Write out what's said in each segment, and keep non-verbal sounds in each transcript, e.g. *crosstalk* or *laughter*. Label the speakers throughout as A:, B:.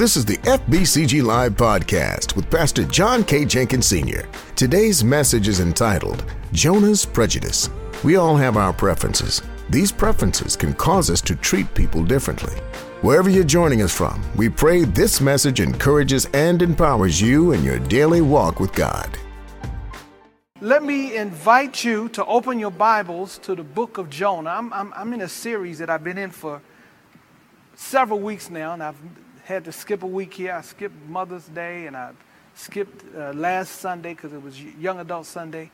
A: This is the FBCG Live podcast with Pastor John K. Jenkins Sr. Today's message is entitled Jonah's Prejudice. We all have our preferences. These preferences can cause us to treat people differently. Wherever you're joining us from, we pray this message encourages and empowers you in your daily walk with God.
B: Let me invite you to open your Bibles to the book of Jonah. I'm, I'm, I'm in a series that I've been in for several weeks now, and I've had to skip a week here. I skipped Mother's Day and I skipped uh, last Sunday because it was Young Adult Sunday.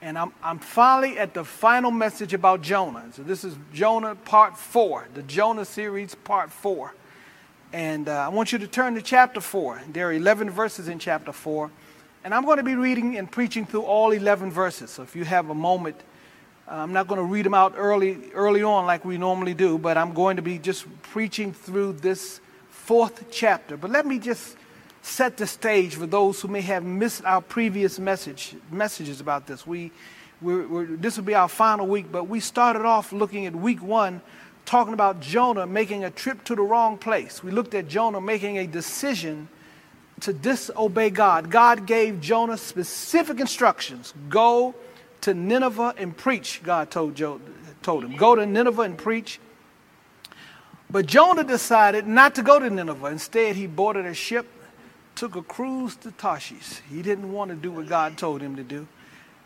B: And I'm, I'm finally at the final message about Jonah. So this is Jonah part four, the Jonah series part four. And uh, I want you to turn to chapter four. There are 11 verses in chapter four. And I'm going to be reading and preaching through all 11 verses. So if you have a moment, uh, I'm not going to read them out early, early on like we normally do, but I'm going to be just preaching through this fourth chapter. But let me just set the stage for those who may have missed our previous message messages about this. We, we're, we're, this will be our final week, but we started off looking at week one, talking about Jonah making a trip to the wrong place. We looked at Jonah making a decision to disobey God. God gave Jonah specific instructions: go to Nineveh and preach. God told Joe, told him, go to Nineveh and preach. But Jonah decided not to go to Nineveh. Instead, he boarded a ship, took a cruise to Tarshish. He didn't want to do what God told him to do.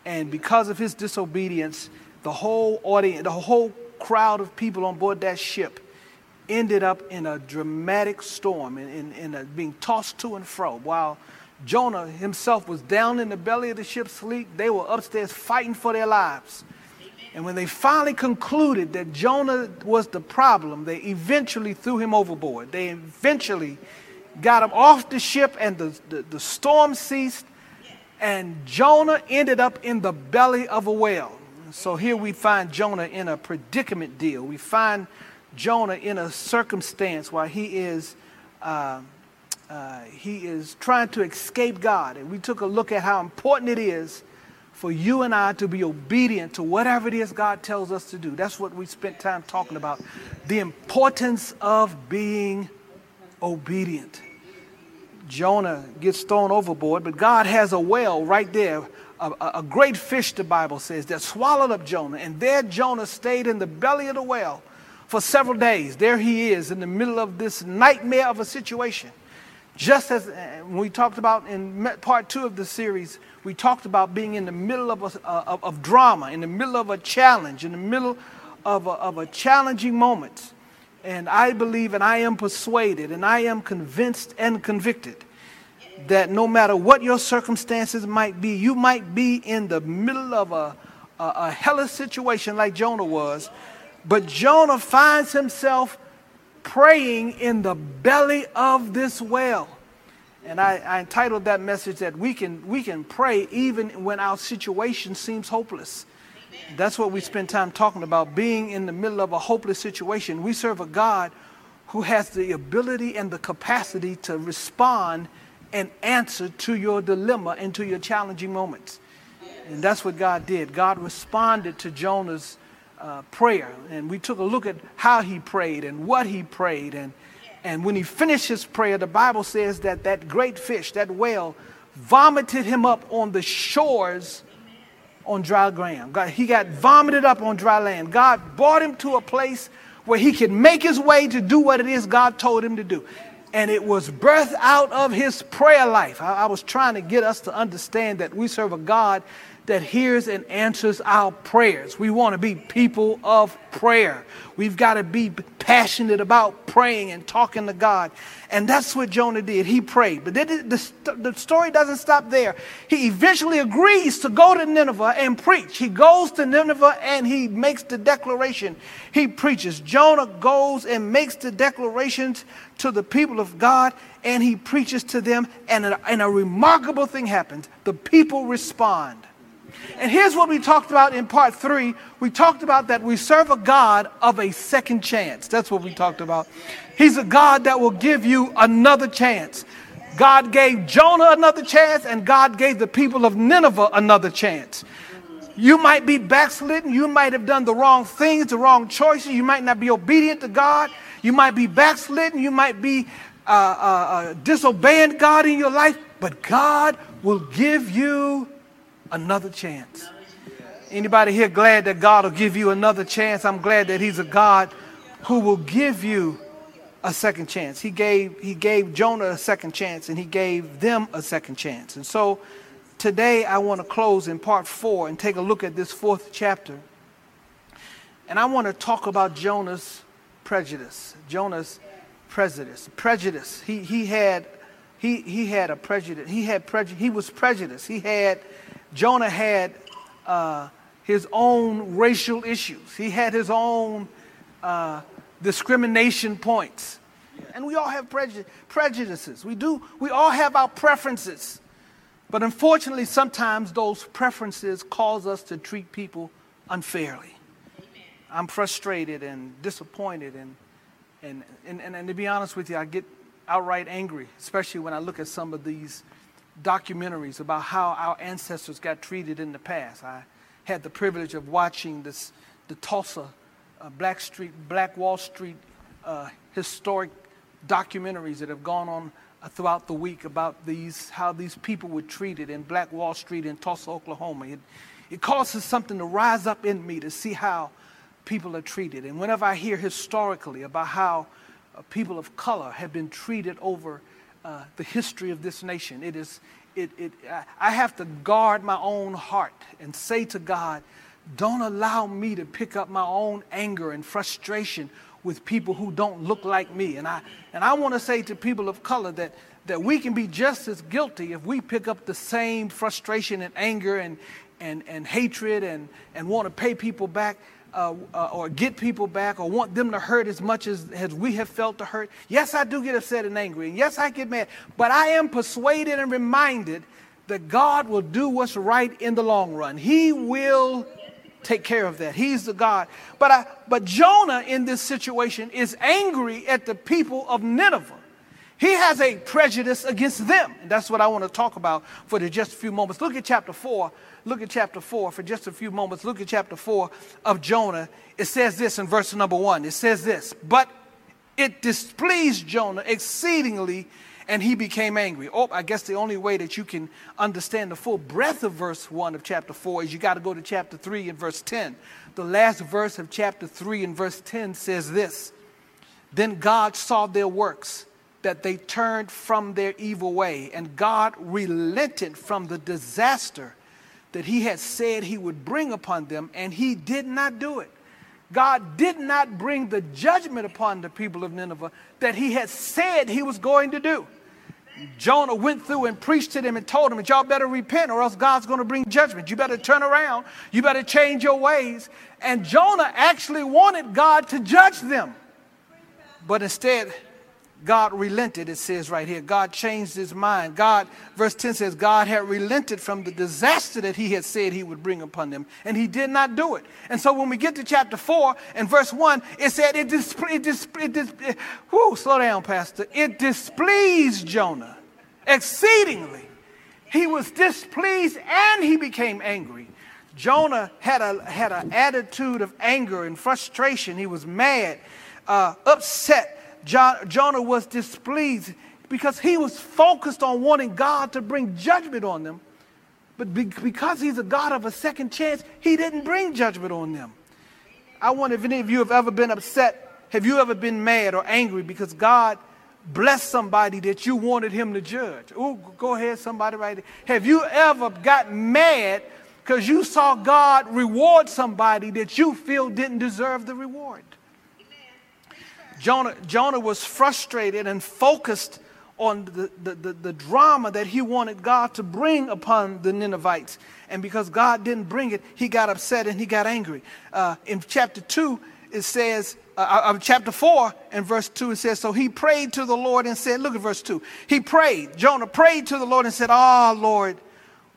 B: And because of his disobedience, the whole audience, the whole crowd of people on board that ship ended up in a dramatic storm and in, in, in being tossed to and fro. While Jonah himself was down in the belly of the ship's asleep, they were upstairs fighting for their lives. And when they finally concluded that Jonah was the problem, they eventually threw him overboard. They eventually got him off the ship, and the, the, the storm ceased, and Jonah ended up in the belly of a whale. So here we find Jonah in a predicament deal. We find Jonah in a circumstance where he is. Uh, uh, he is trying to escape God. And we took a look at how important it is for you and I to be obedient to whatever it is God tells us to do. That's what we spent time talking about. The importance of being obedient. Jonah gets thrown overboard, but God has a whale right there, a, a, great fish, the Bible says, that swallowed up Jonah. And there Jonah stayed in the belly of the whale for several days. There he is in the middle of this nightmare of a situation. Just as uh, we talked about in part two of the series, we talked about being in the middle of, a, of, of drama, in the middle of a challenge, in the middle of a, of a challenging moment. And I believe and I am persuaded and I am convinced and convicted that no matter what your circumstances might be, you might be in the middle of a, a, a hellish situation like Jonah was, but Jonah finds himself praying in the belly of this whale. And I, I, entitled that message that we can, we can pray even when our situation seems hopeless. That's what we spend time talking about, being in the middle of a hopeless situation. We serve a God who has the ability and the capacity to respond and answer to your dilemma and to your challenging moments. And that's what God did. God responded to Jonah's uh, prayer. And we took a look at how he prayed and what he prayed. And, and when he finished his prayer, the Bible says that that great fish, that whale, vomited him up on the shores on dry ground. God, he got vomited up on dry land. God brought him to a place where he could make his way to do what it is God told him to do. And it was birthed out of his prayer life. I, I was trying to get us to understand that we serve a God that hears and answers our prayers. We want to be people of prayer. We've got to be passionate about praying and talking to God. And that's what Jonah did. He prayed. But the, the story doesn't stop there. He eventually agrees to go to Nineveh and preach. He goes to Nineveh and he makes the declaration. He preaches. Jonah goes and makes the declarations to the people of God and he preaches to them. And a, and a remarkable thing happens the people respond. And here's what we talked about in part three. We talked about that we serve a God of a second chance. That's what we talked about. He's a God that will give you another chance. God gave Jonah another chance, and God gave the people of Nineveh another chance. You might be backslidden. You might have done the wrong things, the wrong choices. You might not be obedient to God. You might be backslidden. You might be uh, uh, uh, disobeying God in your life, but God will give you another chance. Anybody here glad that God will give you another chance? I'm glad that He's a God who will give you a second chance. He gave, he gave Jonah a second chance and he gave them a second chance. And so today I want to close in part four and take a look at this fourth chapter. And I want to talk about Jonah's prejudice. Jonah's prejudice. Prejudice. He, he had he, he had a prejudice. He had prejudice. He was prejudiced. He had Jonah had uh, his own racial issues. He had his own uh, discrimination points. And we all have preju- prejudices. We do. We all have our preferences. But unfortunately, sometimes those preferences cause us to treat people unfairly. Amen. I'm frustrated and disappointed, and, and, and, and, and to be honest with you, I get outright angry, especially when I look at some of these documentaries about how our ancestors got treated in the past. I had the privilege of watching this, the Tulsa uh, Black Street, Black Wall Street uh, historic documentaries that have gone on uh, throughout the week about these, how these people were treated in Black Wall Street in Tulsa, Oklahoma. It, it causes something to rise up in me to see how people are treated. And whenever I hear historically about how uh, people of color have been treated over uh, the history of this nation, it is, it, it, I have to guard my own heart and say to God, don't allow me to pick up my own anger and frustration with people who don't look like me. And I, and I want to say to people of color that, that we can be just as guilty if we pick up the same frustration and anger and, and, and hatred and, and want to pay people back uh, uh, or get people back or want them to hurt as much as, as we have felt to hurt. Yes, I do get upset and angry. And yes, I get mad. But I am persuaded and reminded that God will do what's right in the long run. He will take care of that. He's the God. But, I, but Jonah in this situation is angry at the people of Nineveh. He has a prejudice against them. And that's what I want to talk about for just a few moments. Look at chapter 4. Look at chapter 4 for just a few moments. Look at chapter 4 of Jonah. It says this in verse number 1. It says this, but it displeased Jonah exceedingly and he became angry. Oh, I guess the only way that you can understand the full breadth of verse 1 of chapter 4 is you got to go to chapter 3 and verse 10. The last verse of chapter 3 and verse 10 says this Then God saw their works, that they turned from their evil way, and God relented from the disaster that he had said he would bring upon them, and he did not do it. God did not bring the judgment upon the people of Nineveh that he had said he was going to do. Jonah went through and preached to them and told them that y'all better repent or else God's going to bring judgment. You better turn around. You better change your ways. And Jonah actually wanted God to judge them. But instead, God relented, it says right here. God changed his mind. God, verse 10 says, God had relented from the disaster that he had said he would bring upon them, and he did not do it. And so when we get to chapter 4 and verse 1, it said, it, displeased, it, dis- it, dis- it whoo, slow down, Pastor. It displeased Jonah exceedingly. He was displeased and he became angry. Jonah had a had an attitude of anger and frustration. He was mad, uh, upset Jonah was displeased because he was focused on wanting God to bring judgment on them. But be, because he's a God of a second chance, he didn't bring judgment on them. I wonder if any of you have ever been upset. Have you ever been mad or angry because God blessed somebody that you wanted him to judge? Oh, go ahead, somebody right there. Have you ever got mad because you saw God reward somebody that you feel didn't deserve the reward? Jonah, Jonah was frustrated and focused on the, the, the, the, drama that he wanted God to bring upon the Ninevites. And because God didn't bring it, he got upset and he got angry. Uh, in chapter 2, it says, uh, uh, chapter 4 and verse 2, it says, So he prayed to the Lord and said, Look at verse 2. He prayed, Jonah prayed to the Lord and said, Ah, oh, Lord,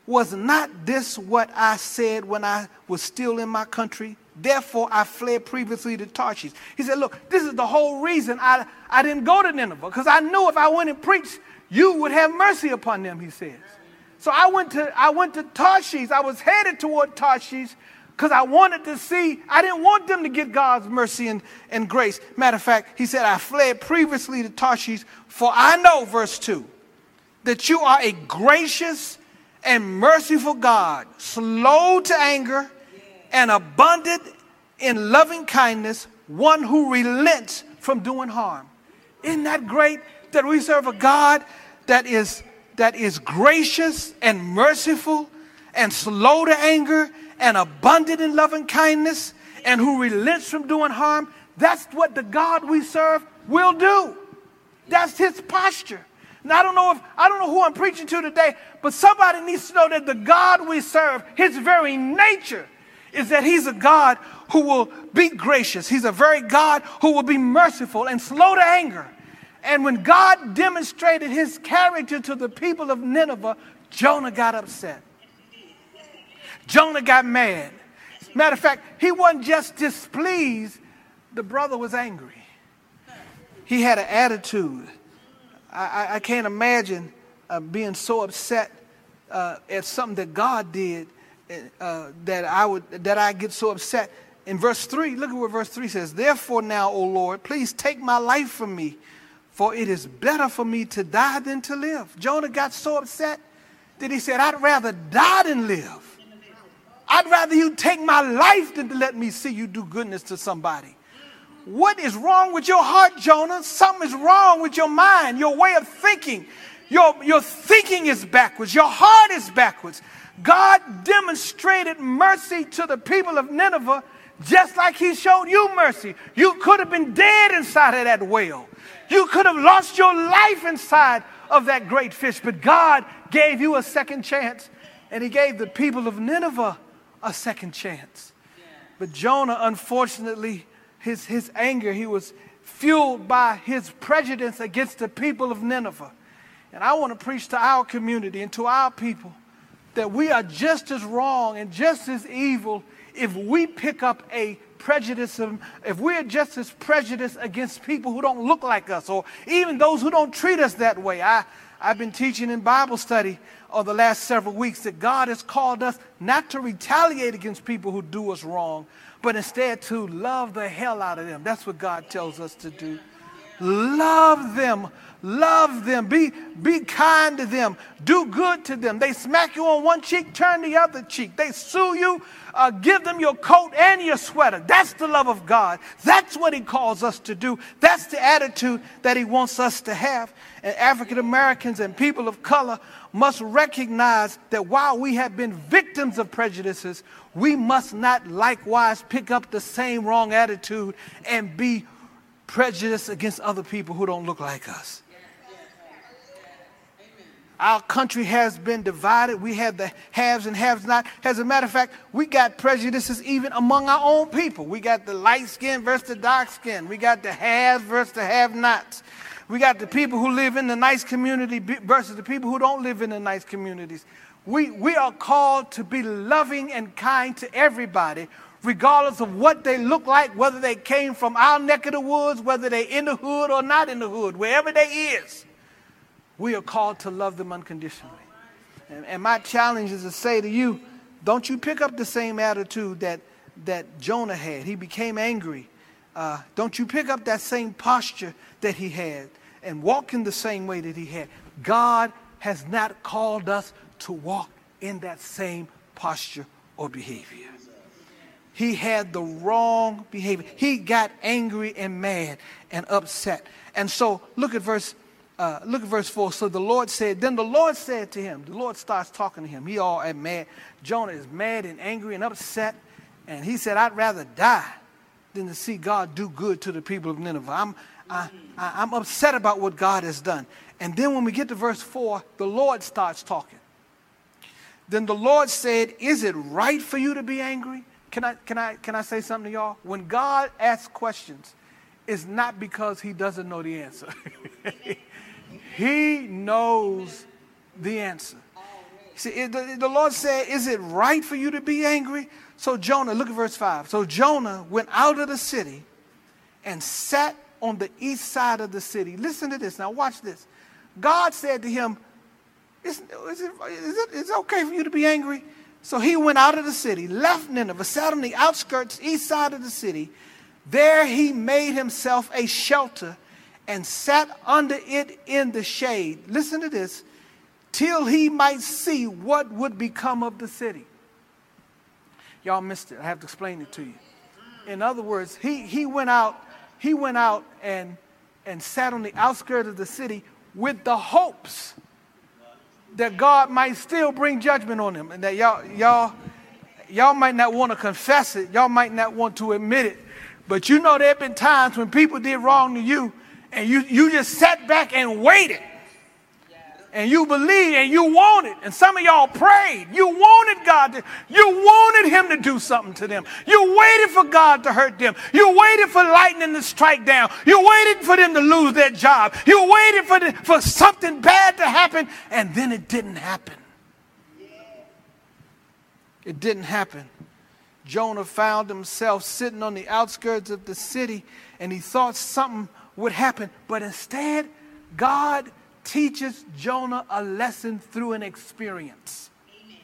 B: was not this what I said when I was still in my country? Therefore, I fled previously to Tarshish. He said, Look, this is the whole reason I, I didn't go to Nineveh, because I knew if I went and preached, you would have mercy upon them, he says. So I went to, I went to Tarshish. I was headed toward Tarshish, because I wanted to see, I didn't want them to get God's mercy and, and grace. Matter of fact, he said, I fled previously to Tarshish, for I know, verse 2, that you are a gracious and merciful God, slow to anger and abundant in loving kindness, one who relents from doing harm. Isn't that great that we serve a God that is, that is gracious and merciful and slow to anger and abundant in loving kindness and who relents from doing harm? That's what the God we serve will do. That's his posture. Now, I don't know if I don't know who I'm preaching to today, but somebody needs to know that the God we serve, his very nature, is that he's a God who will be gracious. He's a very God who will be merciful and slow to anger. And when God demonstrated his character to the people of Nineveh, Jonah got upset. Jonah got mad. Matter of fact, he wasn't just displeased, the brother was angry. He had an attitude. I, I, I can't imagine uh, being so upset uh, at something that God did uh, that I would that I get so upset. In verse 3, look at what verse 3 says. Therefore, now, O Lord, please take my life from me, for it is better for me to die than to live. Jonah got so upset that he said, I'd rather die than live. I'd rather you take my life than to let me see you do goodness to somebody. What is wrong with your heart, Jonah? Something is wrong with your mind, your way of thinking. Your, your thinking is backwards, your heart is backwards. God demonstrated mercy to the people of Nineveh just like He showed you mercy. You could have been dead inside of that whale, you could have lost your life inside of that great fish, but God gave you a second chance, and He gave the people of Nineveh a second chance. But Jonah, unfortunately, his, his anger, he was fueled by his prejudice against the people of Nineveh. And I want to preach to our community and to our people that we are just as wrong and just as evil if we pick up a prejudice, if we're just as prejudiced against people who don't look like us or even those who don't treat us that way. I, I've been teaching in Bible study over the last several weeks that God has called us not to retaliate against people who do us wrong, but instead to love the hell out of them. That's what God tells us to do. Love them. Love them. Be, be kind to them. Do good to them. They smack you on one cheek, turn the other cheek. They sue you, uh, give them your coat and your sweater. That's the love of God. That's what He calls us to do. That's the attitude that He wants us to have. And African Americans and people of color must recognize that while we have been victims of prejudices, we must not likewise pick up the same wrong attitude and be prejudiced against other people who don't look like us. Our country has been divided. We have the haves and haves not. As a matter of fact, we got prejudices even among our own people. We got the light skin versus the dark skin. We got the haves versus the have nots. We got the people who live in the nice community versus the people who don't live in the nice communities. We, we are called to be loving and kind to everybody, regardless of what they look like, whether they came from our neck of the woods, whether they're in the hood or not in the hood, wherever they is. We are called to love them unconditionally. And, and my challenge is to say to you, don't you pick up the same attitude that, that Jonah had. He became angry. Uh, don't you pick up that same posture that he had and walk in the same way that he had. God has not called us to walk in that same posture or behavior. He had the wrong behavior. He got angry and mad and upset. And so look at verse uh, look at verse 4. So the Lord said, Then the Lord said to him, the Lord starts talking to him. He all mad. Jonah is mad and angry and upset. And he said, I'd rather die than to see God do good to the people of Nineveh. I'm, I, I'm upset about what God has done. And then when we get to verse 4, the Lord starts talking. Then the Lord said, Is it right for you to be angry? Can I, can I, can I say something to y'all? When God asks questions, it's not because he doesn't know the answer. *laughs* He knows the answer. See, the, the Lord said, Is it right for you to be angry? So Jonah, look at verse 5. So Jonah went out of the city and sat on the east side of the city. Listen to this. Now, watch this. God said to him, Is, is, it, is, it, is okay for you to be angry? So he went out of the city, left Nineveh, sat on the outskirts, east side of the city. There he made himself a shelter and sat under it in the shade. Listen to this till he might see what would become of the city. Y'all missed it. I have to explain it to you. In other words, he, he went out, he went out and, and sat on the outskirts of the city with the hopes that God might still bring judgment on him. And that y'all, y'all, y'all might not want to confess it, y'all might not want to admit it. But you know there have been times when people did wrong to you and you, you just sat back and waited and you believed and you wanted, and some of y'all prayed. You wanted God to, you wanted Him to do something to them. You waited for God to hurt them. You waited for lightning to strike down. You waited for them to lose their job. You waited for, the, for something bad to happen, and then it didn't happen. It didn't happen. Jonah found himself sitting on the outskirts of the city, and he thought something would happen, but instead, God teaches Jonah a lesson through an experience. Amen.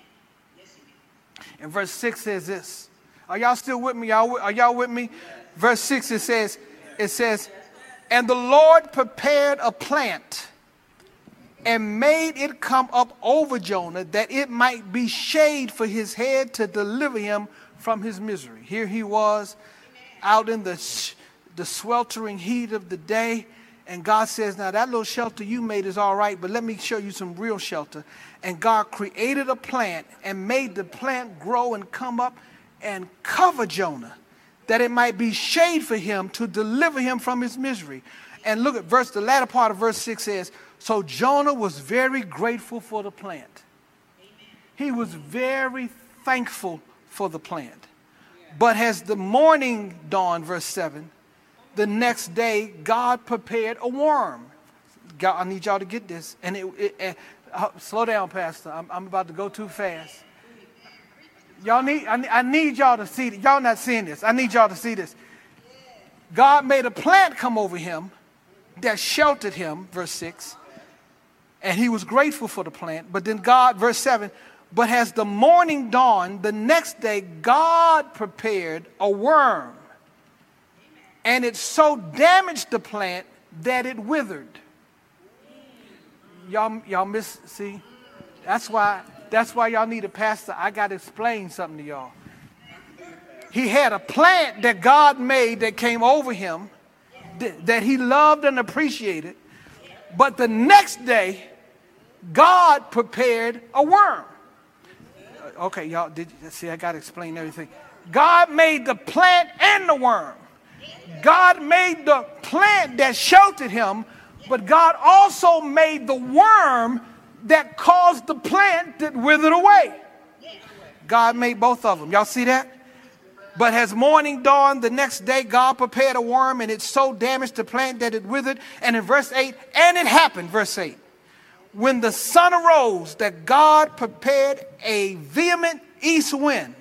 B: And verse 6 says this. Are y'all still with me? Y'all, are y'all with me? Verse 6 it says, it says, and the Lord prepared a plant and made it come up over Jonah that it might be shade for his head to deliver him from his misery. Here he was out in the, the sweltering heat of the day and God says, Now that little shelter you made is all right, but let me show you some real shelter. And God created a plant and made the plant grow and come up and cover Jonah, that it might be shade for him to deliver him from his misery. And look at verse, the latter part of verse 6 says, So Jonah was very grateful for the plant. He was very thankful for the plant. But as the morning dawned, verse 7, the next day, God prepared a worm. God, I need y'all to get this. And it, it, it uh, slow down, Pastor. I'm, I'm, about to go too fast. Y'all need, I, I need y'all to see. Y'all not seeing this. I need y'all to see this. God made a plant come over him that sheltered him, verse 6. And he was grateful for the plant. But then God, verse 7, but as the morning dawned, the next day, God prepared a worm and it so damaged the plant that it withered. Y'all, y'all miss, see? That's why, that's why y'all need a pastor. I got to explain something to y'all. He had a plant that God made that came over him that he loved and appreciated. But the next day, God prepared a worm. Okay, y'all, did see? I got to explain everything. God made the plant and the worm. God made the plant that sheltered him, but God also made the worm that caused the plant that withered away. God made both of them. Y'all see that? But as morning dawned the next day, God prepared a worm and it so damaged the plant that it withered. And in verse 8, and it happened, verse 8, when the sun arose, that God prepared a vehement east wind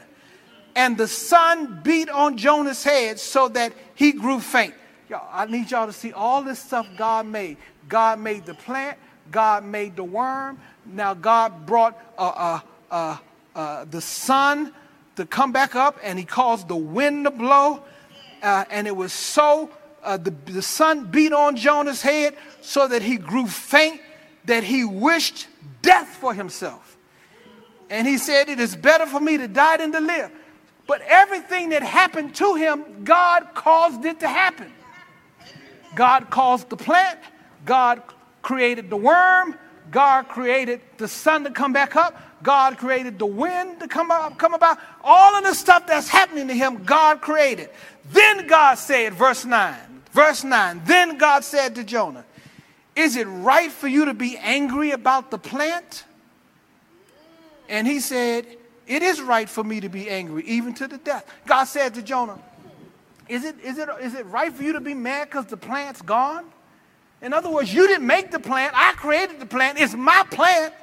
B: and the sun beat on Jonah's head so that he grew faint. Y'all, I need y'all to see all this stuff God made. God made the plant, God made the worm. Now, God brought uh, uh, uh, uh the sun to come back up, and He caused the wind to blow. Uh, and it was so, uh, the, the sun beat on Jonah's head so that he grew faint, that he wished death for himself. And he said, It is better for me to die than to live. But everything that happened to him, God caused it to happen. God caused the plant, God created the worm, God created the sun to come back up, God created the wind to come up, come about. All of the stuff that's happening to him, God created. Then God said, verse 9, verse 9, then God said to Jonah, Is it right for you to be angry about the plant? And he said, it is right for me to be angry, even to the death. God said to Jonah, Is it, is it, is it right for you to be mad because the plant's gone? In other words, you didn't make the plant. I created the plant. It's my plant.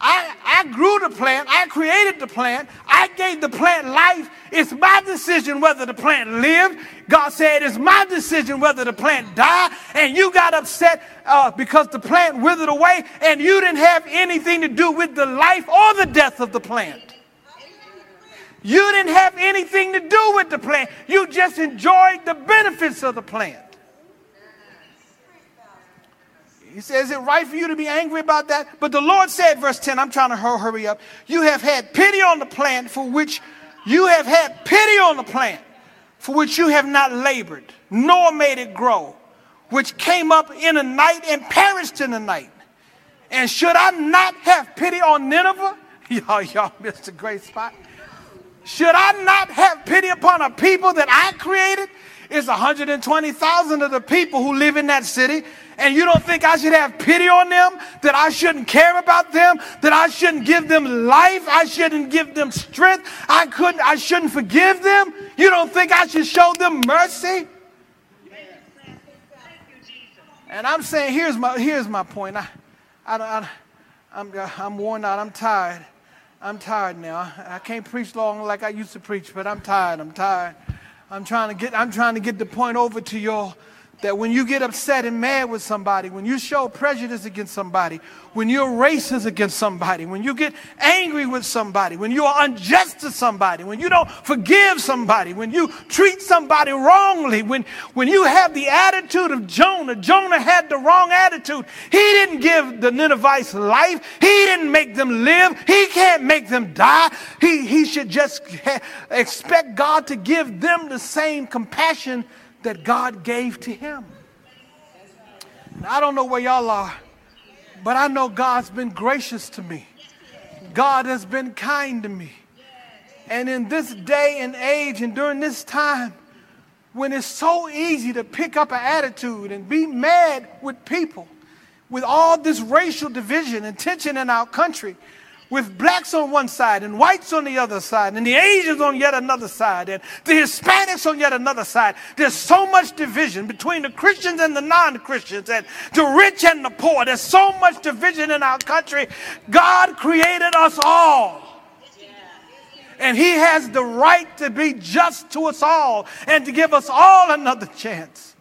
B: I, I grew the plant. I created the plant. I gave the plant life. It's my decision whether the plant lived. God said it's my decision whether the plant died. And you got upset uh, because the plant withered away and you didn't have anything to do with the life or the death of the plant. You didn't have anything to do with the plant. You just enjoyed the benefits of the plant. He says, Is it right for you to be angry about that? But the Lord said, verse 10, I'm trying to hurry up. You have had pity on the plant for which you have had pity on the plant for which you have not labored, nor made it grow, which came up in a night and perished in a night. And should I not have pity on Nineveh? *laughs* Y'all, y'all missed a great spot. Should I not have pity upon a people that I created? It's 120,000 of the people who live in that city. And you don't think I should have pity on them? That I shouldn't care about them? That I shouldn't give them life? I shouldn't give them strength? I couldn't, I shouldn't forgive them? You don't think I should show them mercy? And I'm saying, here's my, here's my point. I, I, I, I'm, I'm worn out. I'm tired. I'm tired now. I can't preach long like I used to preach, but I'm tired. I'm tired. I'm trying to get, I'm trying to get the point over to y'all that when you get upset and mad with somebody, when you show prejudice against somebody, when you're racist against somebody, when you get angry with somebody, when you are unjust to somebody, when you don't forgive somebody, when you treat somebody wrongly, when, when you have the attitude of Jonah, Jonah had the wrong attitude. He didn't give the Ninevites life. He didn't make them live. He can't make them die. He, he should just expect God to give them the same compassion that God gave to him. I don't know where y'all are, but I know God's been gracious to me. God has been kind to me. And in this day and age and during this time, when it's so easy to pick up an attitude and be mad with people, with all this racial division and tension in our country, with blacks on one side and whites on the other side and the Asians on yet another side and the Hispanics on yet another side. There's so much division between the Christians and the non Christians and the rich and the poor. There's so much division in our country. God created us all. And He has the right to be just to us all and to give us all another chance.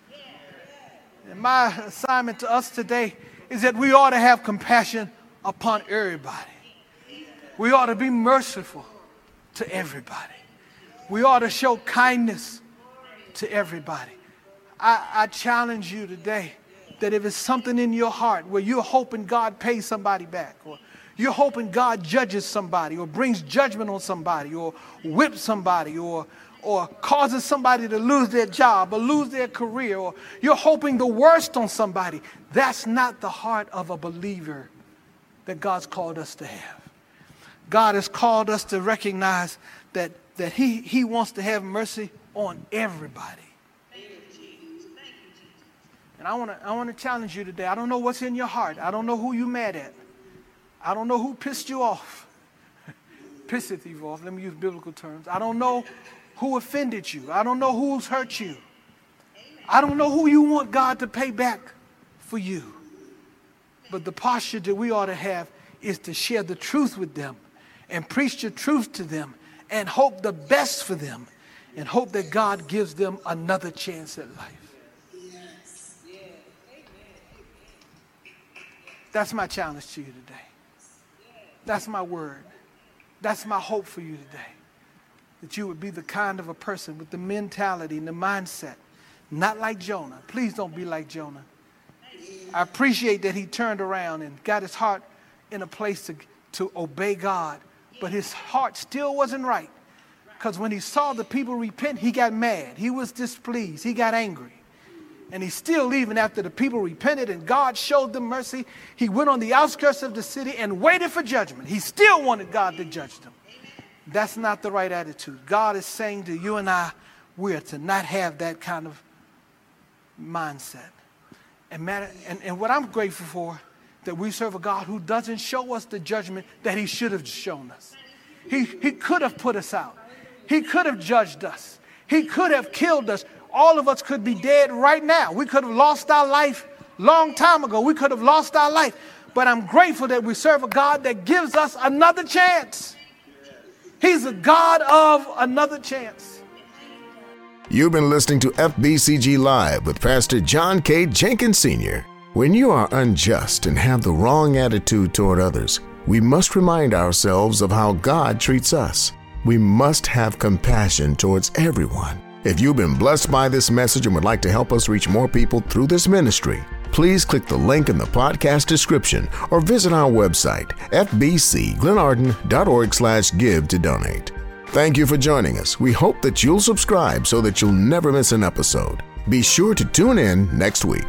B: And my assignment to us today is that we ought to have compassion upon everybody. We ought to be merciful to everybody. We ought to show kindness to everybody. I, I, challenge you today that if it's something in your heart where you're hoping God pays somebody back, or you're hoping God judges somebody, or brings judgment on somebody, or whips somebody, or or causes somebody to lose their job or lose their career, or you're hoping the worst on somebody, that's not the heart of a believer that God's called us to have. God has called us to recognize that, that he, he wants to have mercy on everybody. And I want to I wanna challenge you today. I don't know what's in your heart. I don't know who you're mad at. I don't know who pissed you off. *laughs* Pisseth you off. Let me use biblical terms. I don't know who offended you. I don't know who's hurt you. I don't know who you want God to pay back for you. But the posture that we ought to have is to share the truth with them and preach the truth to them and hope the best for them and hope that God gives them another chance at life. That's my challenge to you today. That's my word. That's my hope for you today. That you would be the kind of a person with the mentality and the mindset, not like Jonah. Please don't be like Jonah. I appreciate that he turned around and got his heart in a place to, to obey God but his heart still wasn't right. Because when he saw the people repent, he got mad. He was displeased. He got angry. And he's still even after the people repented and God showed them mercy. He went on the outskirts of the city and waited for judgment. He still wanted God to judge them. That's not the right attitude. God is saying to you and I, we're to not have that kind of mindset. And, man, and, and what I'm grateful for that we serve a God who doesn't show us the judgment that he should have shown us. He, he could have put us out. He could have judged us. He could have killed us. All of us could be dead right now. We could have lost our life long time ago. We could have lost our life. But I'm grateful that we serve a God that gives us another chance. He's a God of another chance.
A: You've been listening to FBCG Live with Pastor John K. Jenkins Sr. When you are unjust and have the wrong attitude toward others, we must remind ourselves of how God treats us. We must have compassion towards everyone. If you've been blessed by this message and would like to help us reach more people through this ministry, please click the link in the podcast description or visit our website, fbcglenarden.org slash give to donate. Thank you for joining us. We hope that you'll subscribe so that you'll never miss an episode. Be sure to tune in next week.